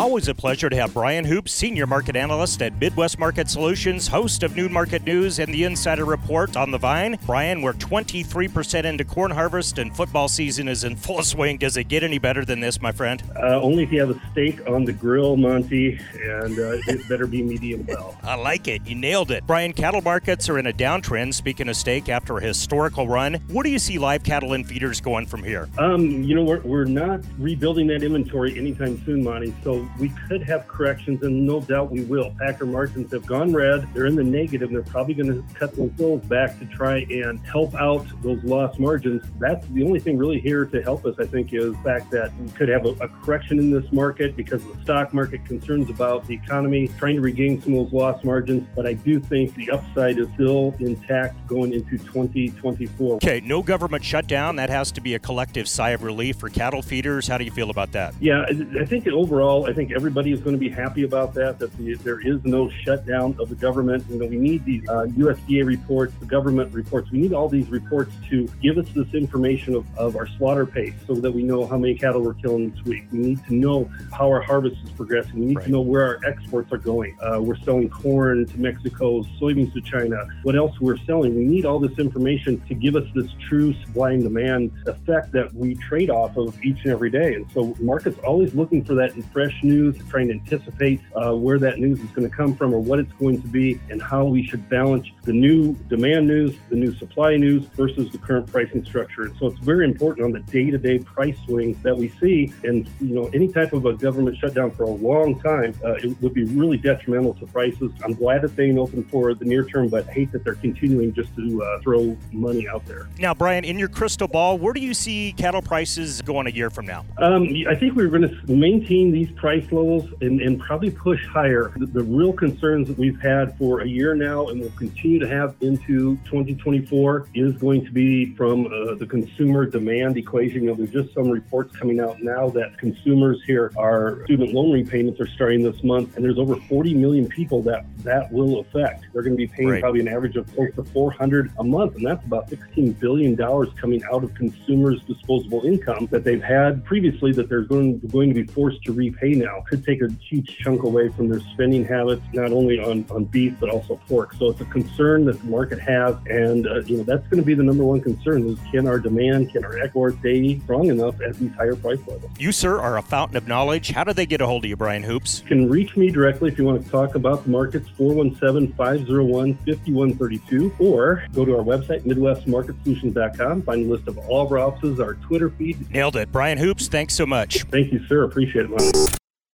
Always a pleasure to have Brian Hoops, Senior Market Analyst at Midwest Market Solutions, host of Noon Market News and the Insider Report on the Vine. Brian, we're 23% into corn harvest and football season is in full swing. Does it get any better than this, my friend? Uh, only if you have a steak on the grill, Monte, and uh, it better be medium well. I like it. You nailed it. Brian, cattle markets are in a downtrend, speaking of steak, after a historical run. What do you see live cattle and feeders going from here? Um, you know, we're, we're not rebuilding that inventory anytime soon, Monte, so we could have corrections, and no doubt we will. Packer margins have gone red. They're in the negative, and they're probably going to cut those bills back to try and help out those lost margins. That's the only thing really here to help us, I think, is the fact that we could have a, a correction in this market because of the stock market concerns about the economy, trying to regain some of those lost margins. But I do think the upside is still intact going into 2024. Okay, no government shutdown. That has to be a collective sigh of relief for cattle feeders. How do you feel about that? Yeah, I think overall, I think everybody is going to be happy about that. That the, there is no shutdown of the government. You know, we need these uh, USDA reports, the government reports. We need all these reports to give us this information of, of our slaughter pace, so that we know how many cattle we're killing each week. We need to know how our harvest is progressing. We need Right. to know where our exports are going. Uh, we're selling corn to Mexico, soybeans to China. What else we're selling? We need all this information to give us this true supply and demand effect that we trade off of each and every day. And so, markets always looking for that fresh news, trying to anticipate uh, where that news is going to come from or what it's going to be, and how we should balance the new demand news, the new supply news versus the current pricing structure. And so, it's very important on the day-to-day price swings that we see. And you know, any type of a government shutdown for a long time, uh, it would be really detrimental to prices. I'm glad that they open for the near term, but hate that they're continuing just to uh, throw money out there. Now, Brian, in your crystal ball, where do you see cattle prices going a year from now? Um, I think we're going to maintain these price levels and, and probably push higher. The, the real concerns that we've had for a year now and will continue to have into 2024 is going to be from uh, the consumer demand equation. You know, there's just some reports coming out now that consumers here are student loan repayments are starting this month, and there's over 40 million people that that will affect. They're going to be paying Right. probably an average of close to 400 a month, and that's about 16 billion dollars coming out of consumers' disposable income that they've had previously that they're going going to be forced to repay now. Could take a huge chunk away from their spending habits, not only on, on beef but also pork. So it's a concern that the market has, and uh, you know that's going to be the number one concern: is can our demand, can our exports stay strong enough at these higher price levels? You, sir, are a fountain of knowledge. How do they get a hold of you, Brian Hoops? You can reach me directly if you want to talk about the markets 417-501-5132 or go to our website midwestmarketsolutions.com find a list of all of our offices our twitter feed Nailed it. Brian Hoops, thanks so much. thank you sir appreciate it.